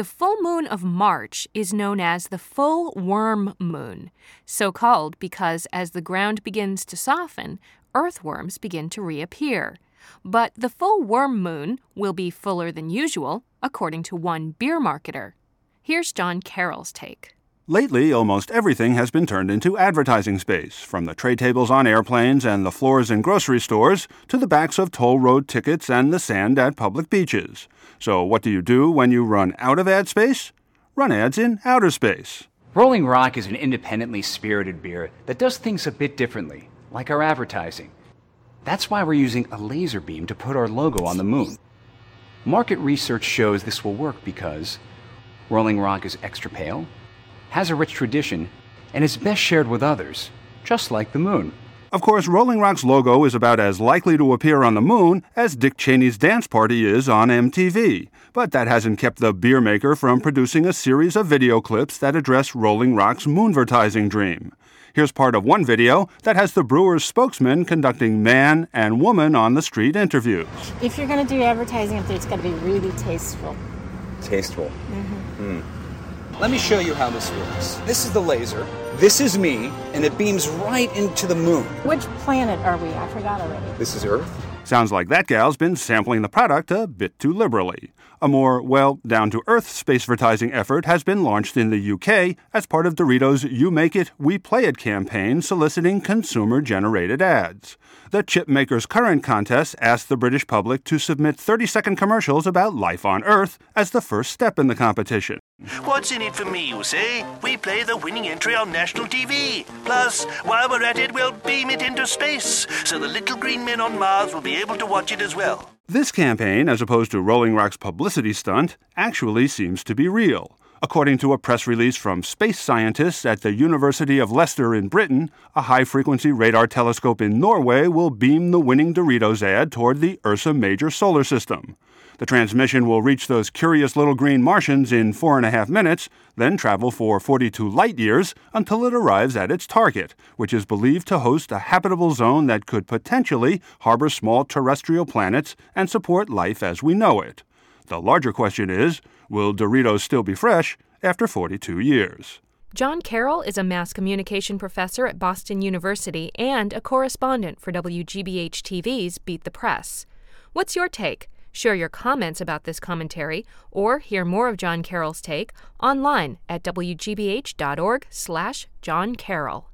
The full moon of March is known as the full worm moon, so called because as the ground begins to soften, earthworms begin to reappear. But the full worm moon will be fuller than usual, according to one beer marketer. Here's John Carroll's take. Lately, almost everything has been turned into advertising space, from the tray tables on airplanes and the floors in grocery stores to the backs of toll road tickets and the sand at public beaches. So, what do you do when you run out of ad space? Run ads in outer space. Rolling Rock is an independently spirited beer that does things a bit differently, like our advertising. That's why we're using a laser beam to put our logo on the moon. Market research shows this will work because Rolling Rock is extra pale, has a rich tradition, and is best shared with others, just like the moon. Of course, Rolling Rock's logo is about as likely to appear on the moon as Dick Cheney's dance party is on MTV. But that hasn't kept the beer maker from producing a series of video clips that address Rolling Rock's moonvertising dream. Here's part of one video that has the brewer's spokesman conducting man and woman on the street interviews. If you're going to do advertising up there, it's got to be really tasteful. Tasteful. Mm. Let me show you how this works. This is the laser. This is me, and it beams right into the moon. Which planet are we? I forgot already. This is Earth. Sounds like that gal's been sampling the product a bit too liberally. A more, well, down to earth space advertising effort has been launched in the UK as part of Doritos' You Make It, We Play It campaign soliciting consumer generated ads. The chip maker's current contest asked the British public to submit 30 second commercials about life on Earth as the first step in the competition. What's in it for me, you say? We play the winning entry on national TV. Plus, while we're at it, we'll beam it into space, so the little green men on Mars will be able to watch it as well. This campaign, as opposed to Rolling Rock's publicity stunt, actually seems to be real. According to a press release from space scientists at the University of Leicester in Britain, a high frequency radar telescope in Norway will beam the winning Doritos ad toward the Ursa Major solar system. The transmission will reach those curious little green Martians in four and a half minutes, then travel for 42 light years until it arrives at its target, which is believed to host a habitable zone that could potentially harbor small terrestrial planets and support life as we know it. The larger question is will Doritos still be fresh after 42 years? John Carroll is a mass communication professor at Boston University and a correspondent for WGBH TV's Beat the Press. What's your take? Share your comments about this commentary or hear more of John Carroll's take online at wgbh.org/slash John Carroll.